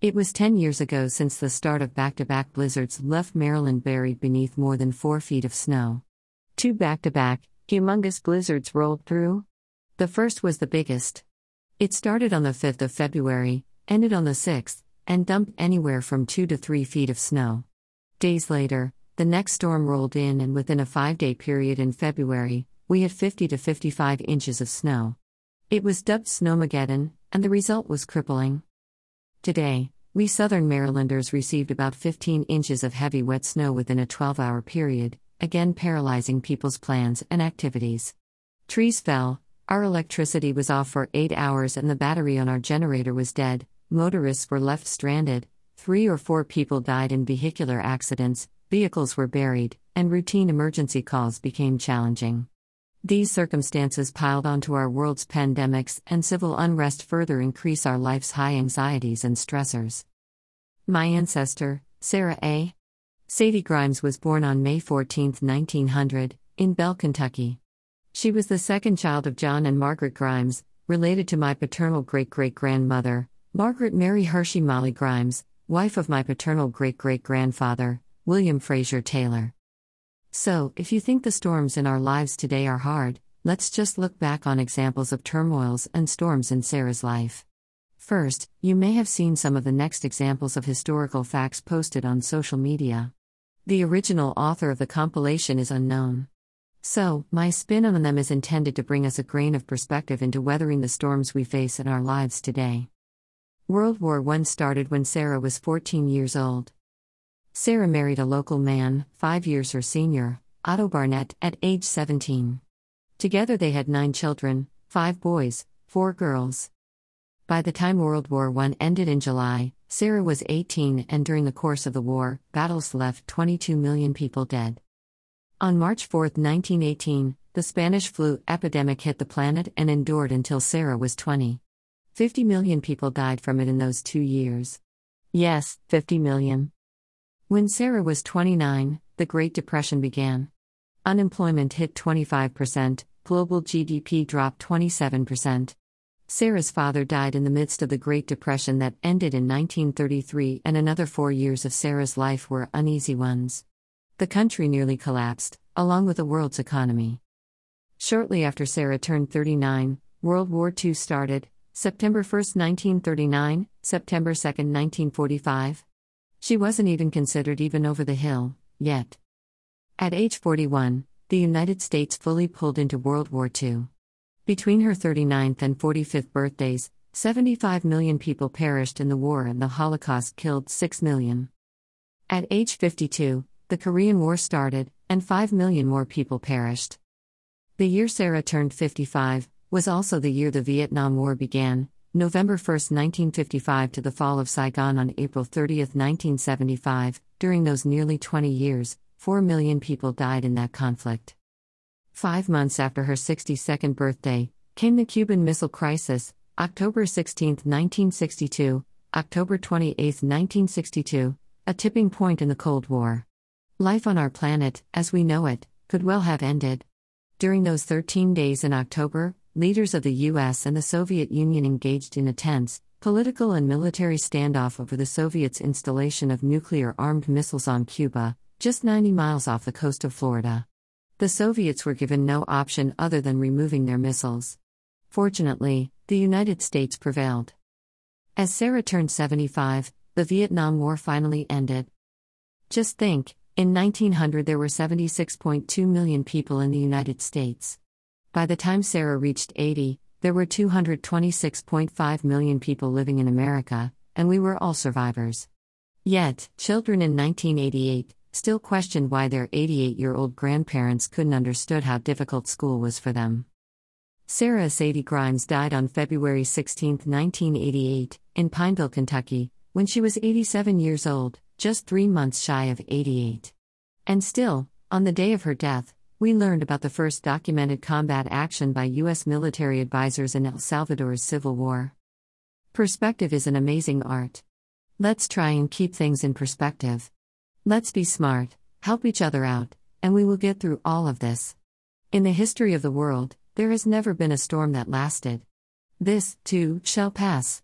It was 10 years ago since the start of back to back blizzards left Maryland buried beneath more than 4 feet of snow. Two back to back, humongous blizzards rolled through. The first was the biggest. It started on the 5th of February, ended on the 6th, and dumped anywhere from 2 to 3 feet of snow. Days later, the next storm rolled in, and within a five day period in February, we had 50 to 55 inches of snow. It was dubbed Snowmageddon, and the result was crippling. Today, we southern Marylanders received about 15 inches of heavy wet snow within a 12 hour period, again paralyzing people's plans and activities. Trees fell, our electricity was off for 8 hours, and the battery on our generator was dead. Motorists were left stranded, three or four people died in vehicular accidents, vehicles were buried, and routine emergency calls became challenging. These circumstances piled onto our world's pandemics and civil unrest further increase our life's high anxieties and stressors. My ancestor, Sarah A. Sadie Grimes was born on May 14, 1900, in Bell, Kentucky. She was the second child of John and Margaret Grimes, related to my paternal great great grandmother, Margaret Mary Hershey Molly Grimes, wife of my paternal great great grandfather, William Fraser Taylor. So, if you think the storms in our lives today are hard, let's just look back on examples of turmoils and storms in Sarah's life. First, you may have seen some of the next examples of historical facts posted on social media. The original author of the compilation is unknown. So, my spin on them is intended to bring us a grain of perspective into weathering the storms we face in our lives today. World War I started when Sarah was 14 years old. Sarah married a local man, five years her senior, Otto Barnett, at age 17. Together they had nine children five boys, four girls. By the time World War I ended in July, Sarah was 18, and during the course of the war, battles left 22 million people dead. On March 4, 1918, the Spanish flu epidemic hit the planet and endured until Sarah was 20. 50 million people died from it in those two years. Yes, 50 million. When Sarah was 29, the Great Depression began. Unemployment hit 25%, global GDP dropped 27%. Sarah's father died in the midst of the Great Depression that ended in 1933, and another four years of Sarah's life were uneasy ones. The country nearly collapsed, along with the world's economy. Shortly after Sarah turned 39, World War II started, September 1, 1939, September 2, 1945. She wasn't even considered even over the hill, yet. At age 41, the United States fully pulled into World War II. Between her 39th and 45th birthdays, 75 million people perished in the war and the Holocaust killed 6 million. At age 52, the Korean War started, and 5 million more people perished. The year Sarah turned 55 was also the year the Vietnam War began, November 1, 1955 to the fall of Saigon on April 30, 1975, during those nearly 20 years, 4 million people died in that conflict. Five months after her 62nd birthday, came the Cuban Missile Crisis, October 16, 1962, October 28, 1962, a tipping point in the Cold War. Life on our planet, as we know it, could well have ended. During those 13 days in October, leaders of the US and the Soviet Union engaged in a tense, political and military standoff over the Soviets' installation of nuclear armed missiles on Cuba, just 90 miles off the coast of Florida. The Soviets were given no option other than removing their missiles. Fortunately, the United States prevailed. As Sarah turned 75, the Vietnam War finally ended. Just think, in 1900 there were 76.2 million people in the United States. By the time Sarah reached 80, there were 226.5 million people living in America, and we were all survivors. Yet, children in 1988 still questioned why their 88 year old grandparents couldn't understood how difficult school was for them. Sarah Sadie Grimes died on February 16, 1988, in Pineville, Kentucky, when she was 87 years old, just three months shy of 88. And still, on the day of her death, we learned about the first documented combat action by U.S. military advisors in El Salvador's civil war. Perspective is an amazing art. Let's try and keep things in perspective. Let's be smart, help each other out, and we will get through all of this. In the history of the world, there has never been a storm that lasted. This, too, shall pass.